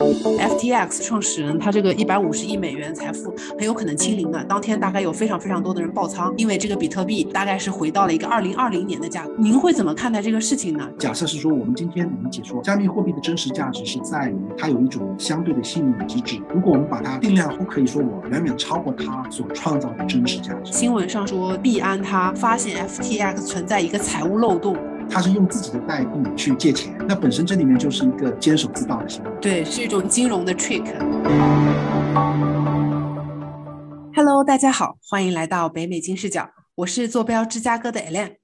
FTX 创始人他这个一百五十亿美元财富很有可能清零的，当天大概有非常非常多的人爆仓，因为这个比特币大概是回到了一个二零二零年的价格。您会怎么看待这个事情呢？假设是说，我们今天理解说，加密货币的真实价值是在于它有一种相对的信用机制。如果我们把它定量，可以说我远远超过它所创造的真实价值。新闻上说，币安它发现 FTX 存在一个财务漏洞。他是用自己的代币去借钱，那本身这里面就是一个监守自盗的行为。对，是一种金融的 trick。Hello，大家好，欢迎来到北美金视角，我是坐标芝加哥的 Ellen。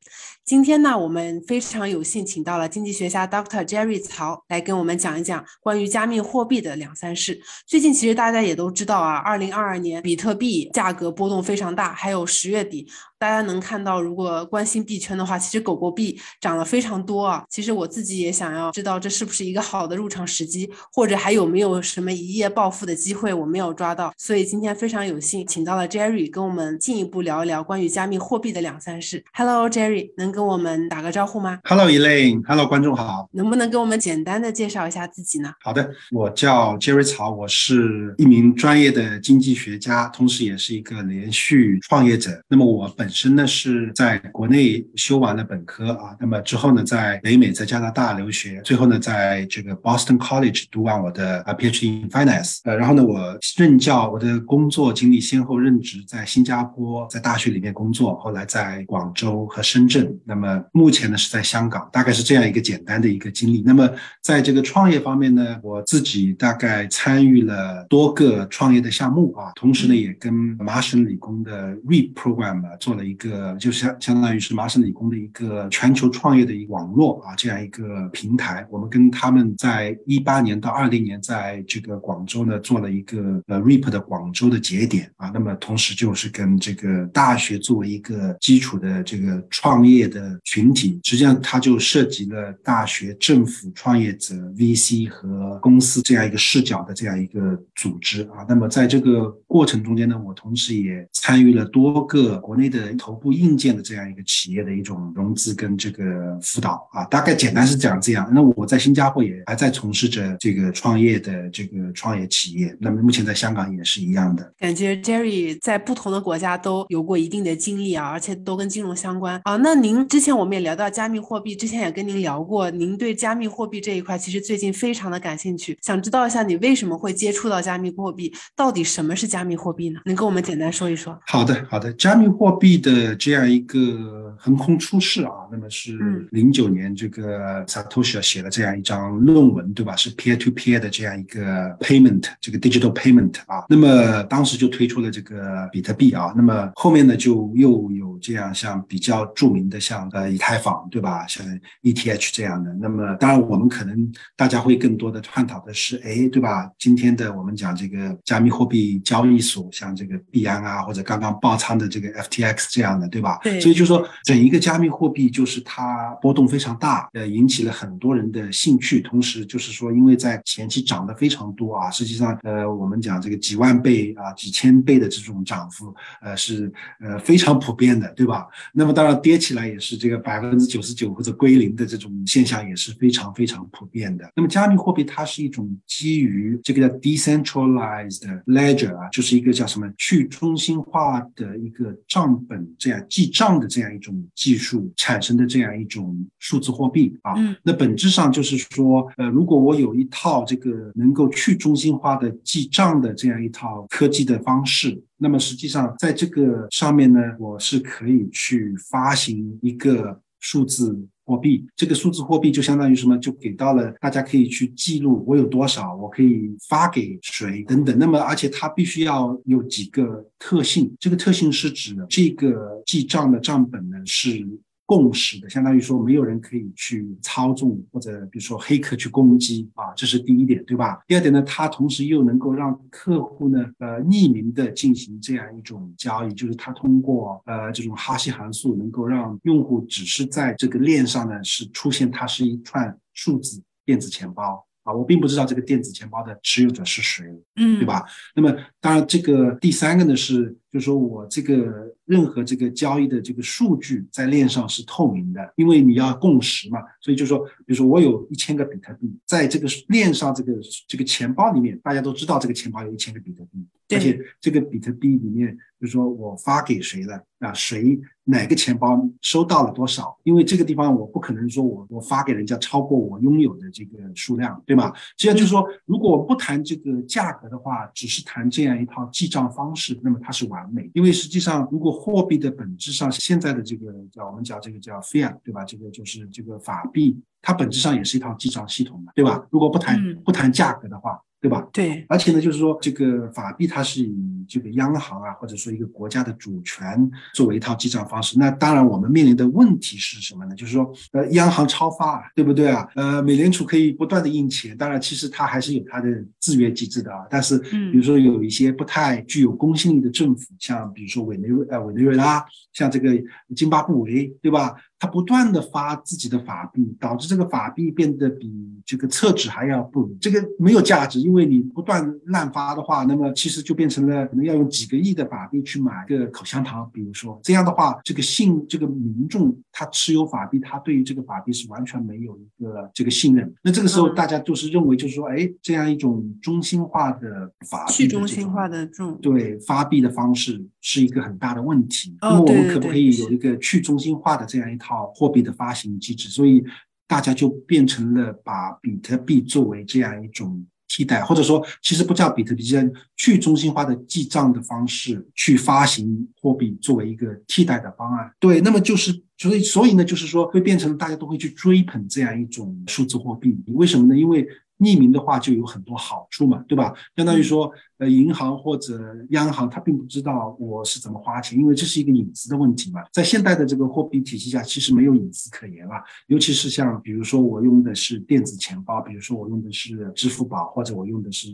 今天呢，我们非常有幸请到了经济学家 Dr. Jerry 曹来跟我们讲一讲关于加密货币的两三事。最近其实大家也都知道啊，二零二二年比特币价格波动非常大，还有十月底。大家能看到，如果关心币圈的话，其实狗狗币涨了非常多啊。其实我自己也想要知道，这是不是一个好的入场时机，或者还有没有什么一夜暴富的机会我没有抓到。所以今天非常有幸请到了 Jerry，跟我们进一步聊一聊关于加密货币的两三事。Hello Jerry，能跟我们打个招呼吗？Hello Elaine，Hello 观众好。能不能给我们简单的介绍一下自己呢？好的，我叫 Jerry 曹，我是一名专业的经济学家，同时也是一个连续创业者。那么我本本身呢是在国内修完了本科啊，那么之后呢在北美在加拿大留学，最后呢在这个 Boston College 读完我的啊 PhD in Finance，呃，然后呢我任教，我的工作经历先后任职在新加坡，在大学里面工作，后来在广州和深圳，那么目前呢是在香港，大概是这样一个简单的一个经历。那么在这个创业方面呢，我自己大概参与了多个创业的项目啊，同时呢也跟麻省理工的 REAP Program 做。了一个就相相当于是麻省理工的一个全球创业的一个网络啊，这样一个平台。我们跟他们在一八年到二零年，在这个广州呢做了一个呃 REAP 的广州的节点啊。那么同时就是跟这个大学作为一个基础的这个创创业的群体，实际上它就涉及了大学、政府、创业者、VC 和公司这样一个视角的这样一个组织啊。那么在这个过程中间呢，我同时也参与了多个国内的。头部硬件的这样一个企业的一种融资跟这个辅导啊，大概简单是讲这样。那我在新加坡也还在从事着这个创业的这个创业企业，那么目前在香港也是一样的。感觉 Jerry 在不同的国家都有过一定的经历啊，而且都跟金融相关啊。那您之前我们也聊到加密货币，之前也跟您聊过，您对加密货币这一块其实最近非常的感兴趣，想知道一下你为什么会接触到加密货币，到底什么是加密货币呢？能跟我们简单说一说？好的，好的，加密货币。的这样一个横空出世啊，那么是零九年这个 Satoshi 写了这样一张论文，对吧？是 peer to peer 的这样一个 payment，这个 digital payment 啊，那么当时就推出了这个比特币啊，那么后面呢就又有这样像比较著名的像呃以太坊，对吧？像 ETH 这样的，那么当然我们可能大家会更多的探讨的是，哎，对吧？今天的我们讲这个加密货币交易所，像这个币安啊，或者刚刚爆仓的这个 FTX。这样的对吧？对，所以就说整一个加密货币就是它波动非常大，呃，引起了很多人的兴趣。同时就是说，因为在前期涨得非常多啊，实际上呃，我们讲这个几万倍啊、几千倍的这种涨幅，呃，是呃非常普遍的，对吧？那么当然跌起来也是这个百分之九十九或者归零的这种现象也是非常非常普遍的。那么加密货币它是一种基于这个叫 decentralized ledger 啊，就是一个叫什么去中心化的一个账本。这样记账的这样一种技术产生的这样一种数字货币啊，那本质上就是说，呃，如果我有一套这个能够去中心化的记账的这样一套科技的方式，那么实际上在这个上面呢，我是可以去发行一个数字。货币这个数字货币就相当于什么？就给到了大家可以去记录我有多少，我可以发给谁等等。那么而且它必须要有几个特性，这个特性是指这个记账的账本呢是。共识的，相当于说没有人可以去操纵或者比如说黑客去攻击啊，这是第一点，对吧？第二点呢，它同时又能够让客户呢，呃，匿名的进行这样一种交易，就是它通过呃这种哈希函数，能够让用户只是在这个链上呢是出现它是一串数字电子钱包。啊，我并不知道这个电子钱包的持有者是谁，嗯，对吧？那么当然，这个第三个呢是，就是说我这个任何这个交易的这个数据在链上是透明的，因为你要共识嘛，所以就说，比如说我有一千个比特币，在这个链上这个这个钱包里面，大家都知道这个钱包有一千个比特币，而且这个比特币里面，就是说我发给谁了啊，谁哪个钱包收到了多少？因为这个地方我不可能说我我发给人家超过我拥有的这个数量，对吧？实际上就是说，如果不谈这个价格的话，只是谈这样一套记账方式，那么它是完美。因为实际上，如果货币的本质上现在的这个叫我们讲这个叫 fiat，对吧？这个就是这个法币，它本质上也是一套记账系统嘛，对吧？如果不谈不谈价格的话。对吧？对，而且呢，就是说这个法币它是以这个央行啊，或者说一个国家的主权作为一套记账方式。那当然，我们面临的问题是什么呢？就是说，呃，央行超发，对不对啊？呃，美联储可以不断的印钱，当然，其实它还是有它的制约机制的啊。但是，比如说有一些不太具有公信力的政府，像比如说委内瑞呃委内瑞拉，像这个津巴布韦，对吧？它不断的发自己的法币，导致这个法币变得比这个厕纸还要不如，这个没有价值，因为你不断滥发的话，那么其实就变成了可能要用几个亿的法币去买个口香糖，比如说这样的话，这个信这个民众他持有法币，他对于这个法币是完全没有一个这个信任。那这个时候大家就是认为，就是说，哎，这样一种中心化的法币，去中心化的这种对发币的方式是一个很大的问题。那么我们可不可以有一个去中心化的这样一套？好货币的发行机制，所以大家就变成了把比特币作为这样一种替代，或者说其实不叫比特币，叫去中心化的记账的方式去发行货币作为一个替代的方案。对，那么就是所以所以呢，就是说会变成大家都会去追捧这样一种数字货币。为什么呢？因为匿名的话就有很多好处嘛，对吧？相当于说，呃，银行或者央行它并不知道我是怎么花钱，因为这是一个隐私的问题嘛。在现代的这个货币体系下，其实没有隐私可言了。尤其是像比如说我用的是电子钱包，比如说我用的是支付宝，或者我用的是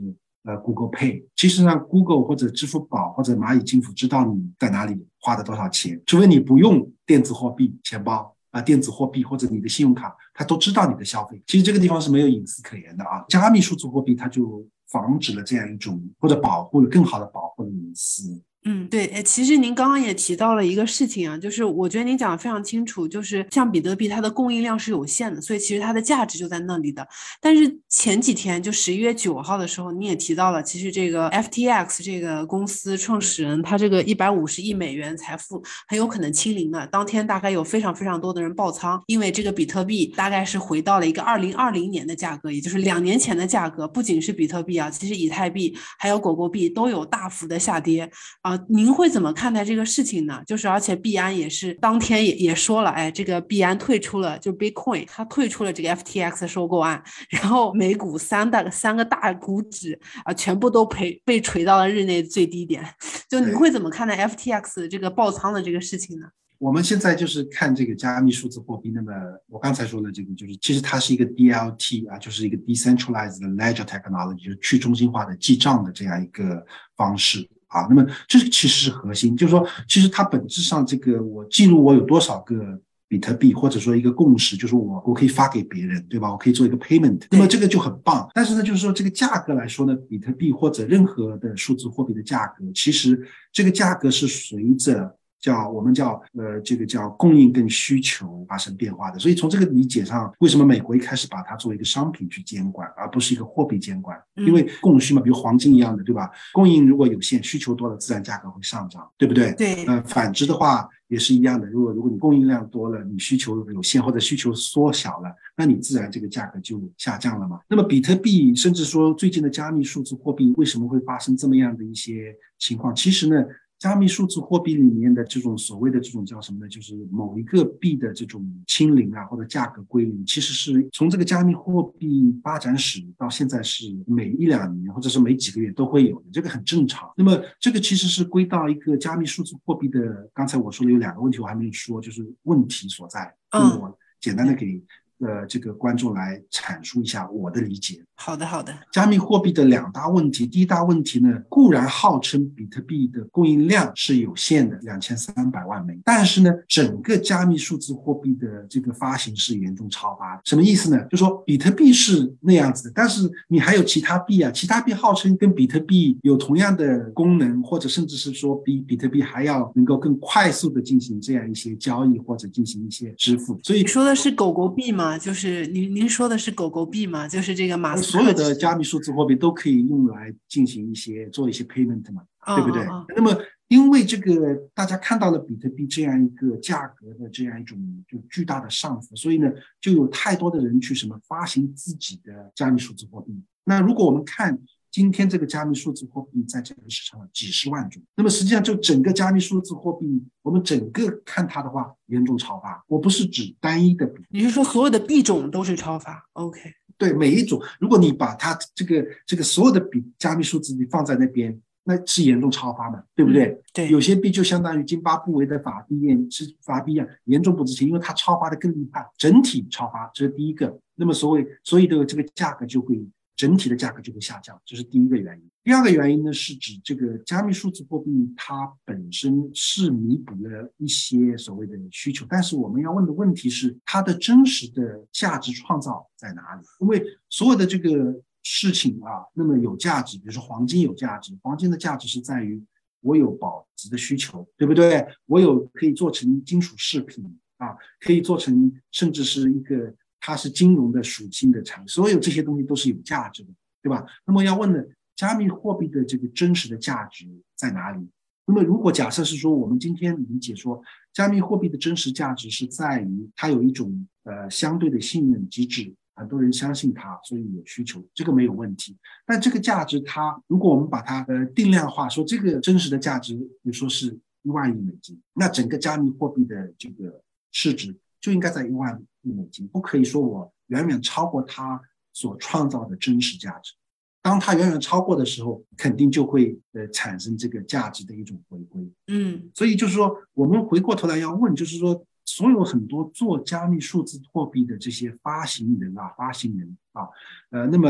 呃 Google Pay，其实让 Google 或者支付宝或者蚂蚁金服知道你在哪里花了多少钱，除非你不用电子货币钱包。啊，电子货币或者你的信用卡，他都知道你的消费。其实这个地方是没有隐私可言的啊。加密数字货币它就防止了这样一种，或者保护了更好的保护了隐私。嗯，对，诶，其实您刚刚也提到了一个事情啊，就是我觉得您讲的非常清楚，就是像比特币它的供应量是有限的，所以其实它的价值就在那里的。但是前几天就十一月九号的时候，你也提到了，其实这个 FTX 这个公司创始人他这个一百五十亿美元财富很有可能清零的。当天大概有非常非常多的人爆仓，因为这个比特币大概是回到了一个二零二零年的价格，也就是两年前的价格。不仅是比特币啊，其实以太币还有狗狗币都有大幅的下跌啊。您会怎么看待这个事情呢？就是而且币安也是当天也也说了，哎，这个币安退出了，就 Bitcoin 它退出了这个 FTX 收购案，然后美股三大三个大股指啊，全部都赔被锤到了日内最低点。就你会怎么看待 FTX 这个爆仓的这个事情呢？我们现在就是看这个加密数字货币。那么我刚才说的这个，就是其实它是一个 DLT 啊，就是一个 decentralized ledger technology，就是去中心化的记账的这样一个方式。啊，那么这其实是核心，就是说，其实它本质上这个我记录我有多少个比特币，或者说一个共识，就是我我可以发给别人，对吧？我可以做一个 payment，那么这个就很棒。但是呢，就是说这个价格来说呢，比特币或者任何的数字货币的价格，其实这个价格是随着。叫我们叫呃，这个叫供应跟需求发生变化的，所以从这个理解上，为什么美国一开始把它作为一个商品去监管，而不是一个货币监管？因为供需嘛，比如黄金一样的，对吧？供应如果有限，需求多了，自然价格会上涨，对不对？对。呃，反之的话也是一样的，如果如果你供应量多了，你需求有限或者需求缩小了，那你自然这个价格就下降了嘛。那么比特币，甚至说最近的加密数字货币，为什么会发生这么样的一些情况？其实呢？加密数字货币里面的这种所谓的这种叫什么呢？就是某一个币的这种清零啊，或者价格归零，其实是从这个加密货币发展史到现在是每一两年或者是每几个月都会有的，这个很正常。那么这个其实是归到一个加密数字货币的，刚才我说的有两个问题我还没有说，就是问题所在。嗯，我简单的给呃这个观众来阐述一下我的理解。好的，好的。加密货币的两大问题，第一大问题呢，固然号称比特币的供应量是有限的，两千三百万枚，但是呢，整个加密数字货币的这个发行是严重超发。什么意思呢？就说比特币是那样子的，但是你还有其他币啊，其他币号称跟比特币有同样的功能，或者甚至是说比比特币还要能够更快速的进行这样一些交易或者进行一些支付。所以你说的是狗狗币吗？就是您您说的是狗狗币吗？就是这个马斯所有的加密数字货币都可以用来进行一些做一些 payment 嘛，对不对？那么因为这个大家看到了比特币这样一个价格的这样一种就巨大的上浮，所以呢，就有太多的人去什么发行自己的加密数字货币。那如果我们看今天这个加密数字货币在这个市场上几十万种，那么实际上就整个加密数字货币，我们整个看它的话，严重超发。我不是指单一的，你是说所有的币种都是超发？OK。对每一种，如果你把它这个这个所有的币加密数字你放在那边，那是严重超发的，对不对？对，有些币就相当于津巴布韦的法币一是法币一样，严重不值钱，因为它超发的更厉害，整体超发，这是第一个。那么所谓所以的这个价格就会整体的价格就会下降，这是第一个原因。第二个原因呢，是指这个加密数字货币它本身是弥补了一些所谓的需求，但是我们要问的问题是它的真实的价值创造在哪里？因为所有的这个事情啊，那么有价值，比如说黄金有价值，黄金的价值是在于我有保值的需求，对不对？我有可以做成金属饰品啊，可以做成甚至是一个它是金融的属性的产品，所有这些东西都是有价值的，对吧？那么要问的。加密货币的这个真实的价值在哪里？那么，如果假设是说，我们今天理解说，加密货币的真实价值是在于它有一种呃相对的信任机制，很多人相信它，所以有需求，这个没有问题。但这个价值，它如果我们把它呃定量化，说这个真实的价值，比如说是一万亿美金，那整个加密货币的这个市值就应该在一万美金，不可以说我远远超过它所创造的真实价值。当它远远超过的时候，肯定就会呃产生这个价值的一种回归。嗯，所以就是说，我们回过头来要问，就是说，所有很多做加密数字货币的这些发行人啊，发行人啊，呃，那么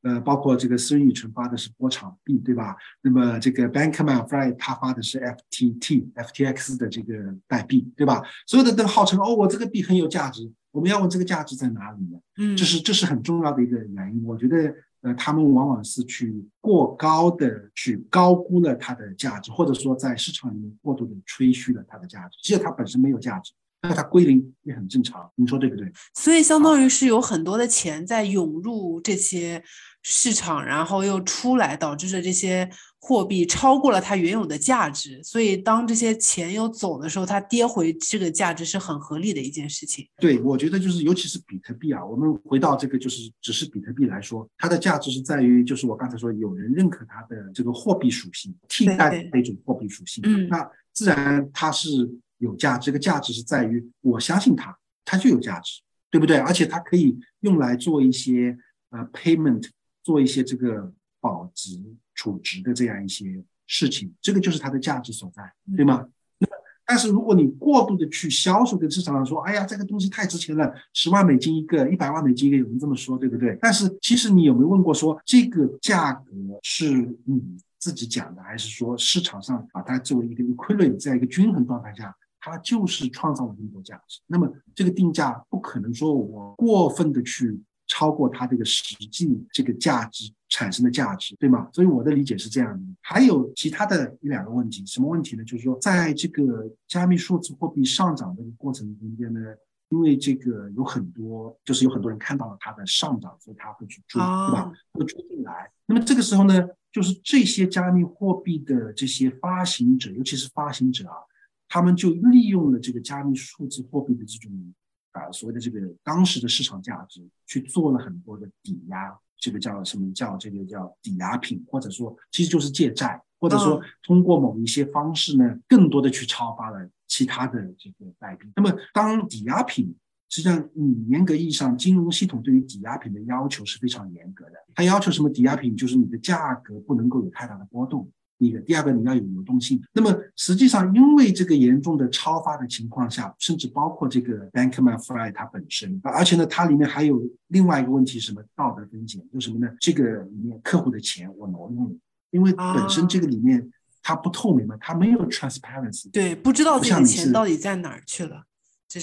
呃，包括这个孙宇晨发的是波场币，对吧？那么这个 Bankman-Fried 他发的是 FTT、FTX 的这个代币，对吧？所有的都号称哦，我这个币很有价值。我们要问这个价值在哪里呢？嗯，这是这是很重要的一个原因。我觉得。呃，他们往往是去过高的去高估了它的价值，或者说在市场里面过度的吹嘘了它的价值，其实它本身没有价值，那它归零也很正常，你说对不对？所以相当于是有很多的钱在涌入这些市场，然后又出来，导致着这些。货币超过了它原有的价值，所以当这些钱又走的时候，它跌回这个价值是很合理的一件事情。对，我觉得就是，尤其是比特币啊，我们回到这个，就是只是比特币来说，它的价值是在于，就是我刚才说，有人认可它的这个货币属性，替代的一种货币属性。嗯，那自然它是有价值，这个价值是在于我相信它，它就有价值，对不对？而且它可以用来做一些呃 payment，做一些这个保值。储值的这样一些事情，这个就是它的价值所在，对吗？那但是如果你过度的去销售，跟市场上说，哎呀，这个东西太值钱了，十万美金一个，一百万美金一个，有人这么说，对不对？但是其实你有没有问过，说这个价格是你自己讲的，还是说市场上把它作为一个 equilibrium 这样一个均衡状态下，它就是创造了更多价值？那么这个定价不可能说我过分的去。超过它这个实际这个价值产生的价值，对吗？所以我的理解是这样的。还有其他的一两个问题，什么问题呢？就是说，在这个加密数字货币上涨的过程中间呢，因为这个有很多，就是有很多人看到了它的上涨，所以他会去追，对吧？会追进来。那么这个时候呢，就是这些加密货币的这些发行者，尤其是发行者啊，他们就利用了这个加密数字货币的这种。啊，所谓的这个当时的市场价值去做了很多的抵押，这个叫什么叫这个叫抵押品，或者说其实就是借债，或者说通过某一些方式呢，更多的去超发了其他的这个代币。那么当抵押品，实际上你严格意义上，金融系统对于抵押品的要求是非常严格的，它要求什么？抵押品就是你的价格不能够有太大的波动。第一个，第二个你要有流动性。那么实际上，因为这个严重的超发的情况下，甚至包括这个 Bankman-Fried 它本身，而且呢，它里面还有另外一个问题，什么道德风险？就什么呢？这个里面客户的钱我挪用了，因为本身这个里面它不透明嘛，它没有 transparency，对，不知道这个钱到底在哪儿去了。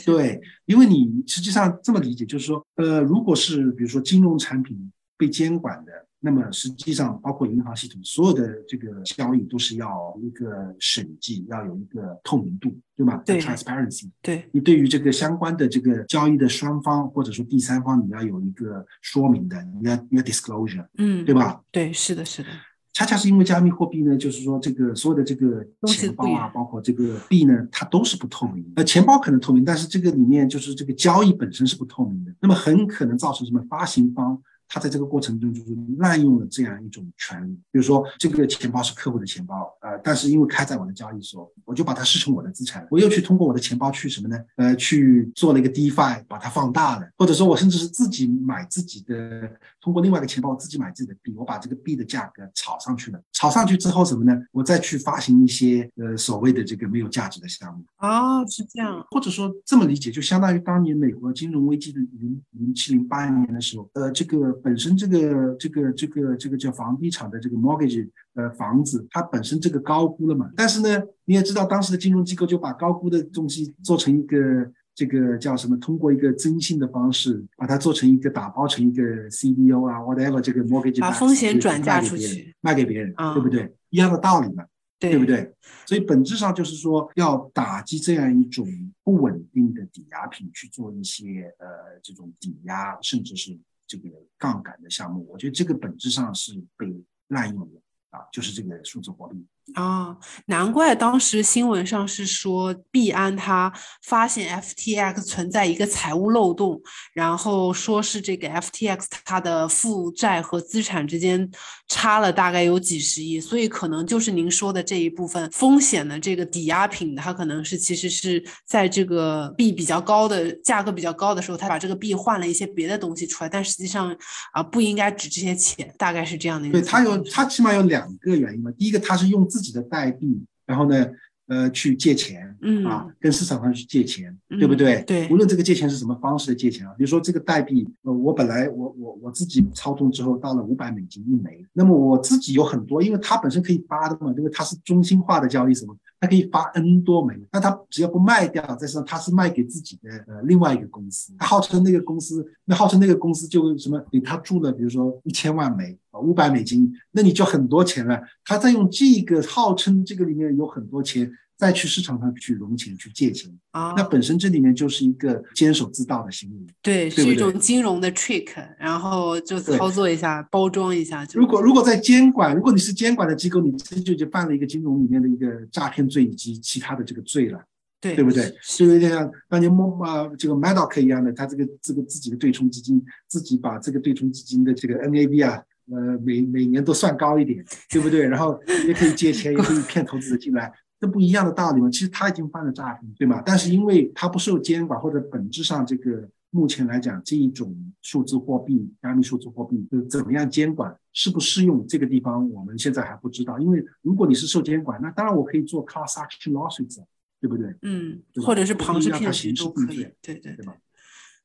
对，因为你实际上这么理解，就是说，呃，如果是比如说金融产品被监管的。那么实际上，包括银行系统所有的这个交易都是要一个审计，要有一个透明度，对吗？对，transparency。对，你对于这个相关的这个交易的双方或者说第三方，你要有一个说明的，你要你要 disclosure，嗯，对吧？对，是的，是的。恰恰是因为加密货币呢，就是说这个所有的这个钱包啊，包括这个币呢，它都是不透明。呃，钱包可能透明，但是这个里面就是这个交易本身是不透明的，那么很可能造成什么发行方。他在这个过程中就是滥用了这样一种权利，比如说这个钱包是客户的钱包，呃，但是因为开在我的交易所，我就把它视成我的资产，我又去通过我的钱包去什么呢？呃，去做了一个 DeFi，把它放大了，或者说我甚至是自己买自己的，通过另外一个钱包自己买自己的币，我把这个币的价格炒上去了，炒上去之后什么呢？我再去发行一些呃所谓的这个没有价值的项目。哦，是这样，或者说这么理解，就相当于当年美国金融危机的零零七零八年的时候，呃，这个。本身这个这个这个这个叫房地产的这个 mortgage 呃房子，它本身这个高估了嘛？但是呢，你也知道当时的金融机构就把高估的东西做成一个这个叫什么？通过一个征信的方式，把它做成一个打包成一个 CDO 啊 whatever 这个 mortgage 把风险转嫁出去，卖给别人，对不对？一样的道理嘛，对不对？所以本质上就是说要打击这样一种不稳定的抵押品，去做一些呃这种抵押，甚至是。这个杠杆的项目，我觉得这个本质上是被滥用的啊，就是这个数字货币。啊，难怪当时新闻上是说币安它发现 FTX 存在一个财务漏洞，然后说是这个 FTX 它的负债和资产之间差了大概有几十亿，所以可能就是您说的这一部分风险的这个抵押品，它可能是其实是在这个币比较高的价格比较高的时候，它把这个币换了一些别的东西出来，但实际上啊不应该值这些钱，大概是这样的一个。对，它有它起码有两个原因嘛，第一个它是用自自己的代币，然后呢，呃，去借钱，嗯啊，跟市场上去借钱，对不对？对，无论这个借钱是什么方式的借钱啊，比如说这个代币，呃，我本来我我我自己操纵之后到了五百美金一枚，那么我自己有很多，因为它本身可以发的嘛，因为它是中心化的交易，什么，他可以发 N 多枚，那他只要不卖掉，再说他是卖给自己的呃另外一个公司，他号称那个公司，那号称那个公司就什么给他注了，比如说一千万枚。五百美金，那你就很多钱了。他在用这个号称这个里面有很多钱，再去市场上去融钱、去借钱啊。那本身这里面就是一个监守自盗的行为，对，是一种金融的 trick，然后就操作一下、包装一下。如果如果在监管，如果你是监管的机构，你这就就犯了一个金融里面的一个诈骗罪以及其他的这个罪了，对，对不对？就有点像当年莫啊这个 Madoc 一样的，他这个这个自己的对冲基金，自己把这个对冲基金的这个 NAV 啊。呃，每每年都算高一点，对不对？然后也可以借钱，也可以骗投资者进来，这不一样的道理嘛。其实他已经犯了诈骗，对吗？但是因为他不受监管，或者本质上这个目前来讲，这一种数字货币、加密数字货币就怎么样监管，适不适用，这个地方我们现在还不知道。因为如果你是受监管，那当然我可以做 class action lawsuits，对不对？嗯，或者是庞氏骗局都可以，对对对吧？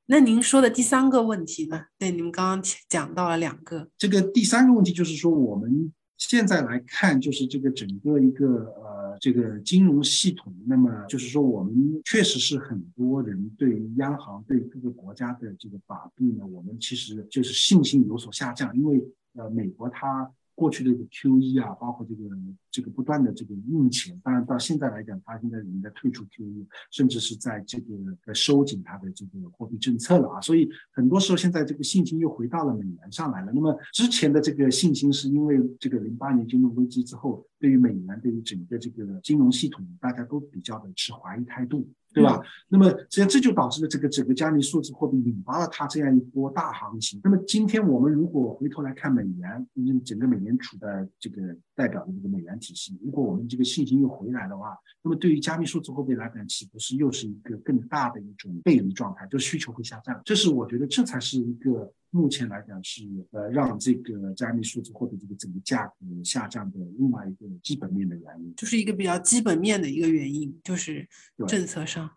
那您说的第三个问题呢？对，你们刚刚讲到了两个。这个第三个问题就是说，我们现在来看，就是这个整个一个呃，这个金融系统。那么就是说，我们确实是很多人对于央行、对各个国家的这个把币呢，我们其实就是信心有所下降，因为呃，美国它。过去的这个 QE 啊，包括这个这个不断的这个印钱，当然到现在来讲，它现在已经在退出 QE，甚至是在这个在收紧它的这个货币政策了啊。所以很多时候现在这个信心又回到了美元上来了。那么之前的这个信心是因为这个零八年金融危机之后，对于美元，对于整个这个金融系统，大家都比较的持怀疑态度。对吧？那么实际上这就导致了这个整个加密数字货币引发了它这样一波大行情。那么今天我们如果回头来看美元，整个美联储的这个代表的这个美元体如果我们这个信心又回来的话，那么对于加密数字货币来讲，岂不是又是一个更大的一种背离状态？就需求会下降。这是我觉得这才是一个。目前来讲是呃让这个加密数字货币这个整个价格下降的另外一个基本面的原因，就是一个比较基本面的一个原因，就是政策上。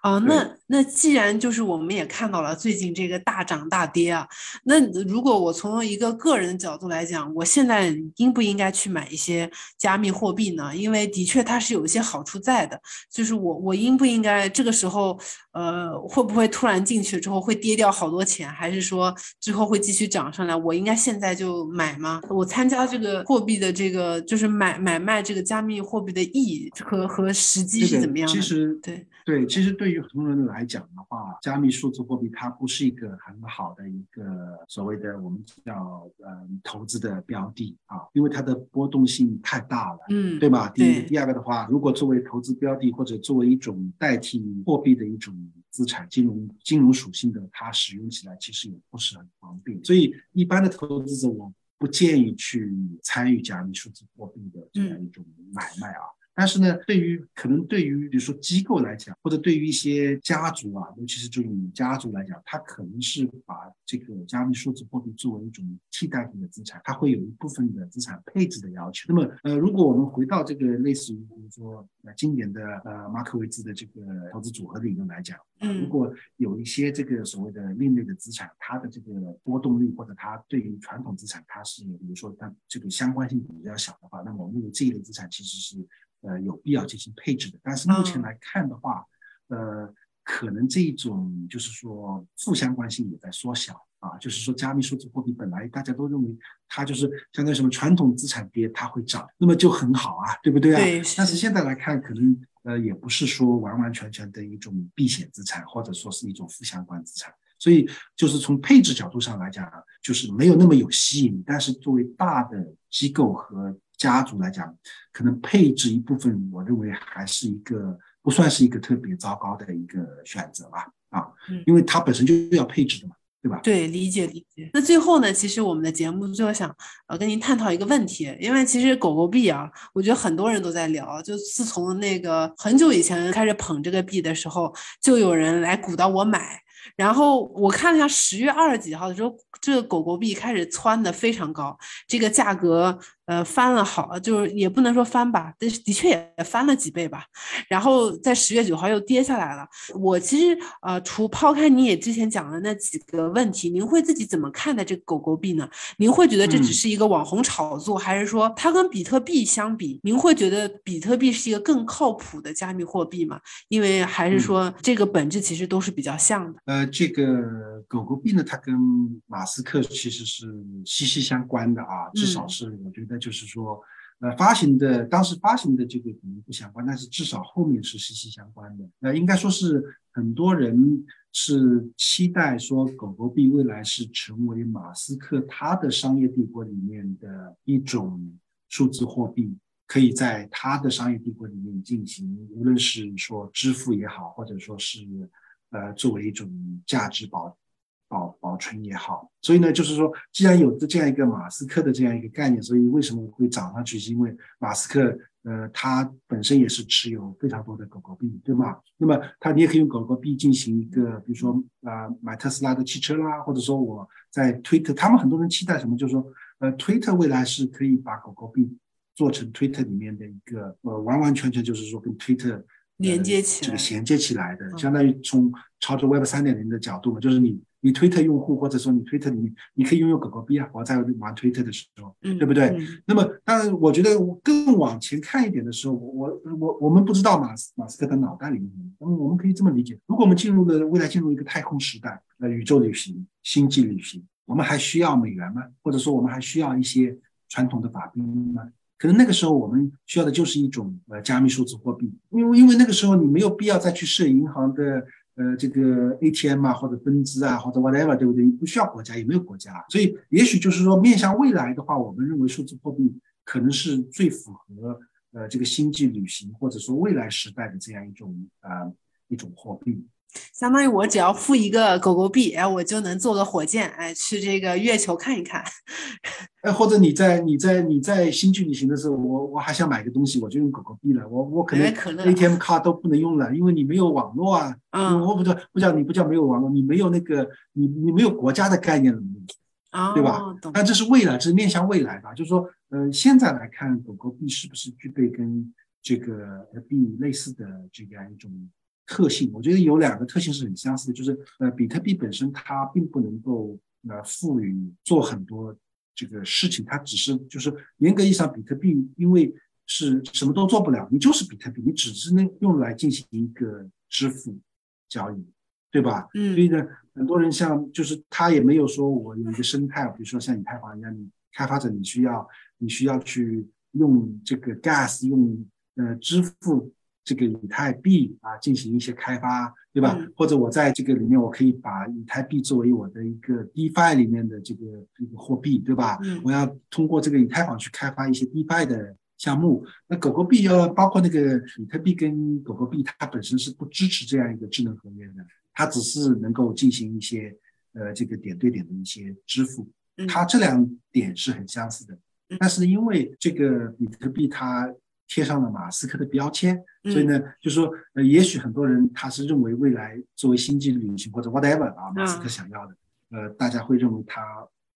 啊，那那既然就是我们也看到了最近这个大涨大跌啊，那如果我从一个个人的角度来讲，我现在应不应该去买一些加密货币呢？因为的确它是有一些好处在的，就是我我应不应该这个时候呃会不会突然进去之后会跌掉好多钱，还是说之后会继续涨上来？我应该现在就买吗？我参加这个货币的这个就是买买卖这个加密货币的意义和和时机是怎么样的？其实对对，其实对于很多人来讲的话，加密数字货币它不是一个很好的一个所谓的我们叫呃投资的标的啊，因为它的波动性太大了，嗯，对吧？第一，第二个的话，如果作为投资标的或者作为一种代替货币的一种资产，金融金融属性的，它使用起来其实也不是很方便，所以一般的投资者我不建议去参与加密数字货币的这样一种买卖啊。但是呢，对于可能对于比如说机构来讲，或者对于一些家族啊，尤其是这种家族来讲，它可能是把这个加密数字货币作为一种替代性的资产，它会有一部分的资产配置的要求。那么，呃，如果我们回到这个类似于比如说呃经典的呃马可维兹的这个投资组合理论来讲，嗯，如果有一些这个所谓的另类的资产，它的这个波动率或者它对于传统资产它是比如说它这个相关性比较小的话，那么我们认为这一类资产其实是。呃，有必要进行配置的，但是目前来看的话，呃，可能这一种就是说负相关性也在缩小啊。就是说，加密数字货币本来大家都认为它就是相当于什么传统资产跌它会涨，那么就很好啊，对不对啊？对。但是现在来看，可能呃也不是说完完全全的一种避险资产，或者说是一种负相关资产。所以就是从配置角度上来讲，就是没有那么有吸引力。但是作为大的机构和家族来讲，可能配置一部分，我认为还是一个不算是一个特别糟糕的一个选择吧。啊，因为它本身就要配置的嘛，对吧？对，理解理解。那最后呢，其实我们的节目最后想呃跟您探讨一个问题，因为其实狗狗币啊，我觉得很多人都在聊，就自从那个很久以前开始捧这个币的时候，就有人来鼓捣我买。然后我看了一下十月二十几号的时候，这个狗狗币开始蹿的非常高，这个价格。呃，翻了好，就是也不能说翻吧，但是的确也翻了几倍吧。然后在十月九号又跌下来了。我其实呃，除抛开你也之前讲的那几个问题，您会自己怎么看待这个狗狗币呢？您会觉得这只是一个网红炒作，还是说它跟比特币相比，您会觉得比特币是一个更靠谱的加密货币吗？因为还是说这个本质其实都是比较像的。呃，这个狗狗币呢，它跟马斯克其实是息息相关的啊，至少是我觉得。就是说，呃，发行的当时发行的这个可能不相关，但是至少后面是息息相关的。呃，应该说是很多人是期待说，狗狗币未来是成为马斯克他的商业帝国里面的一种数字货币，可以在他的商业帝国里面进行，无论是说支付也好，或者说是呃作为一种价值保。保保存也好，所以呢，就是说，既然有这样一个马斯克的这样一个概念，所以为什么会涨上去？是因为马斯克，呃，他本身也是持有非常多的狗狗币，对吗？那么他你也可以用狗狗币进行一个，比如说啊，买特斯拉的汽车啦，或者说我在推特，他们很多人期待什么？就是说，呃，推特未来是可以把狗狗币做成推特里面的一个，呃，完完全全就是说跟推特连接起来，这个衔接起来的，相当于从朝着 Web 三点零的角度嘛，就是你。你推特用户，或者说你推特里面，你可以拥有狗狗币啊！我在玩推特的时候，对不对？那么，当然，我觉得更往前看一点的时候，我我我我们不知道马斯马斯克的脑袋里面，那么我们可以这么理解：如果我们进入了未来，进入一个太空时代，呃，宇宙旅行、星际旅行，我们还需要美元吗？或者说，我们还需要一些传统的法币吗？可能那个时候我们需要的就是一种呃加密数字货币，因为因为那个时候你没有必要再去设银行的。呃，这个 ATM 啊，或者分支啊，或者 whatever，对不对？不需要国家，也没有国家，所以也许就是说，面向未来的话，我们认为数字货币可能是最符合呃这个星际旅行或者说未来时代的这样一种啊一种货币。相当于我只要付一个狗狗币，哎，我就能坐个火箭，哎，去这个月球看一看。哎，或者你在你在你在星际旅行的时候，我我还想买个东西，我就用狗狗币了。我我可能 ATM 卡都不能用了，因为你没有网络啊。嗯。我不叫不叫你不叫没有网络，你没有那个你你没有国家的概念了，啊，对吧？那这是未来，这是面向未来的，就是说，呃，现在来看，狗狗币是不是具备跟这个币类似的这样一种特性？我觉得有两个特性是很相似的，就是呃，比特币本身它并不能够呃赋予做很多。这个事情它只是就是严格意义上，比特币因为是什么都做不了，你就是比特币，你只是能用来进行一个支付交易，对吧？嗯。所以呢，很多人像就是他也没有说我有一个生态，比如说像以太坊一样，你开发者你需要你需要去用这个 gas 用呃支付。这个以太币啊，进行一些开发，对吧？或者我在这个里面，我可以把以太币作为我的一个 DeFi 里面的这个这个货币，对吧？我要通过这个以太坊去开发一些 DeFi 的项目。那狗狗币要包括那个比特币跟狗狗币，它本身是不支持这样一个智能合约的，它只是能够进行一些呃这个点对点的一些支付。它这两点是很相似的，但是因为这个比特币它。贴上了马斯克的标签，所以呢，就说呃，也许很多人他是认为未来作为星际旅行或者 whatever 啊，马斯克想要的，呃，大家会认为他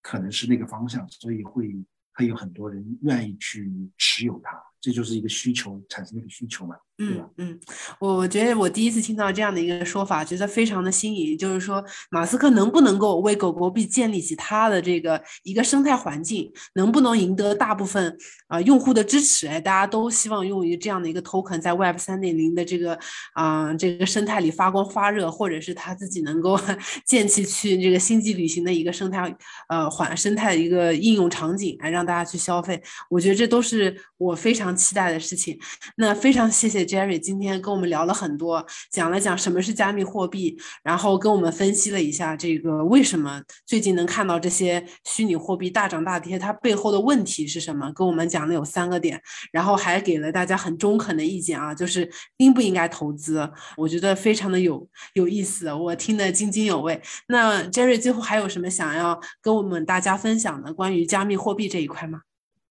可能是那个方向，所以会会有很多人愿意去持有它。这就是一个需求产生的一个需求嘛，对吧嗯，我我觉得我第一次听到这样的一个说法，觉得非常的新颖。就是说，马斯克能不能够为狗狗币建立起他的这个一个生态环境，能不能赢得大部分啊用户的支持？哎，大家都希望用于这样的一个 token 在 Web 三点零的这个啊这个生态里发光发热，或者是他自己能够 建起去这个星际旅行的一个生态呃环生态的一个应用场景，哎，让大家去消费。我觉得这都是我非常。期待的事情，那非常谢谢 Jerry 今天跟我们聊了很多，讲了讲什么是加密货币，然后跟我们分析了一下这个为什么最近能看到这些虚拟货币大涨大跌，它背后的问题是什么？跟我们讲了有三个点，然后还给了大家很中肯的意见啊，就是应不应该投资，我觉得非常的有有意思，我听得津津有味。那 Jerry 最后还有什么想要跟我们大家分享的关于加密货币这一块吗？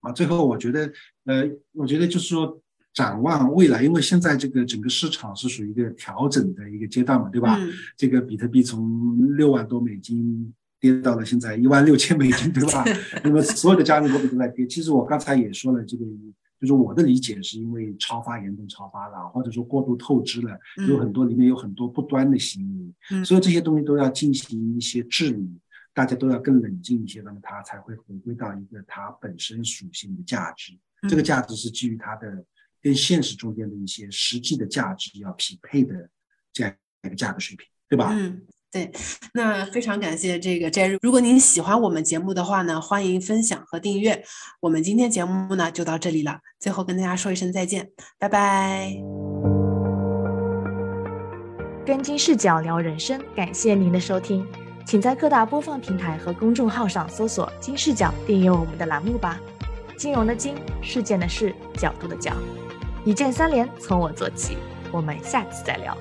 啊，最后我觉得，呃，我觉得就是说，展望未来，因为现在这个整个市场是属于一个调整的一个阶段嘛，对吧？这个比特币从六万多美金跌到了现在一万六千美金，对吧？那么所有的加密货币都在跌。其实我刚才也说了，这个就是我的理解是因为超发严重超发了，或者说过度透支了，有很多里面有很多不端的行为，所以这些东西都要进行一些治理。大家都要更冷静一些，那么它才会回归到一个它本身属性的价值。这个价值是基于它的跟现实中间的一些实际的价值要匹配的这样一个价格水平，对吧？嗯，对。那非常感谢这个 Jerry。如果您喜欢我们节目的话呢，欢迎分享和订阅。我们今天节目呢就到这里了，最后跟大家说一声再见，拜拜。跟金视角聊人生，感谢您的收听。请在各大播放平台和公众号上搜索“金视角”，订阅我们的栏目吧。金融的金，事件的事，角度的角，一键三连，从我做起。我们下期再聊。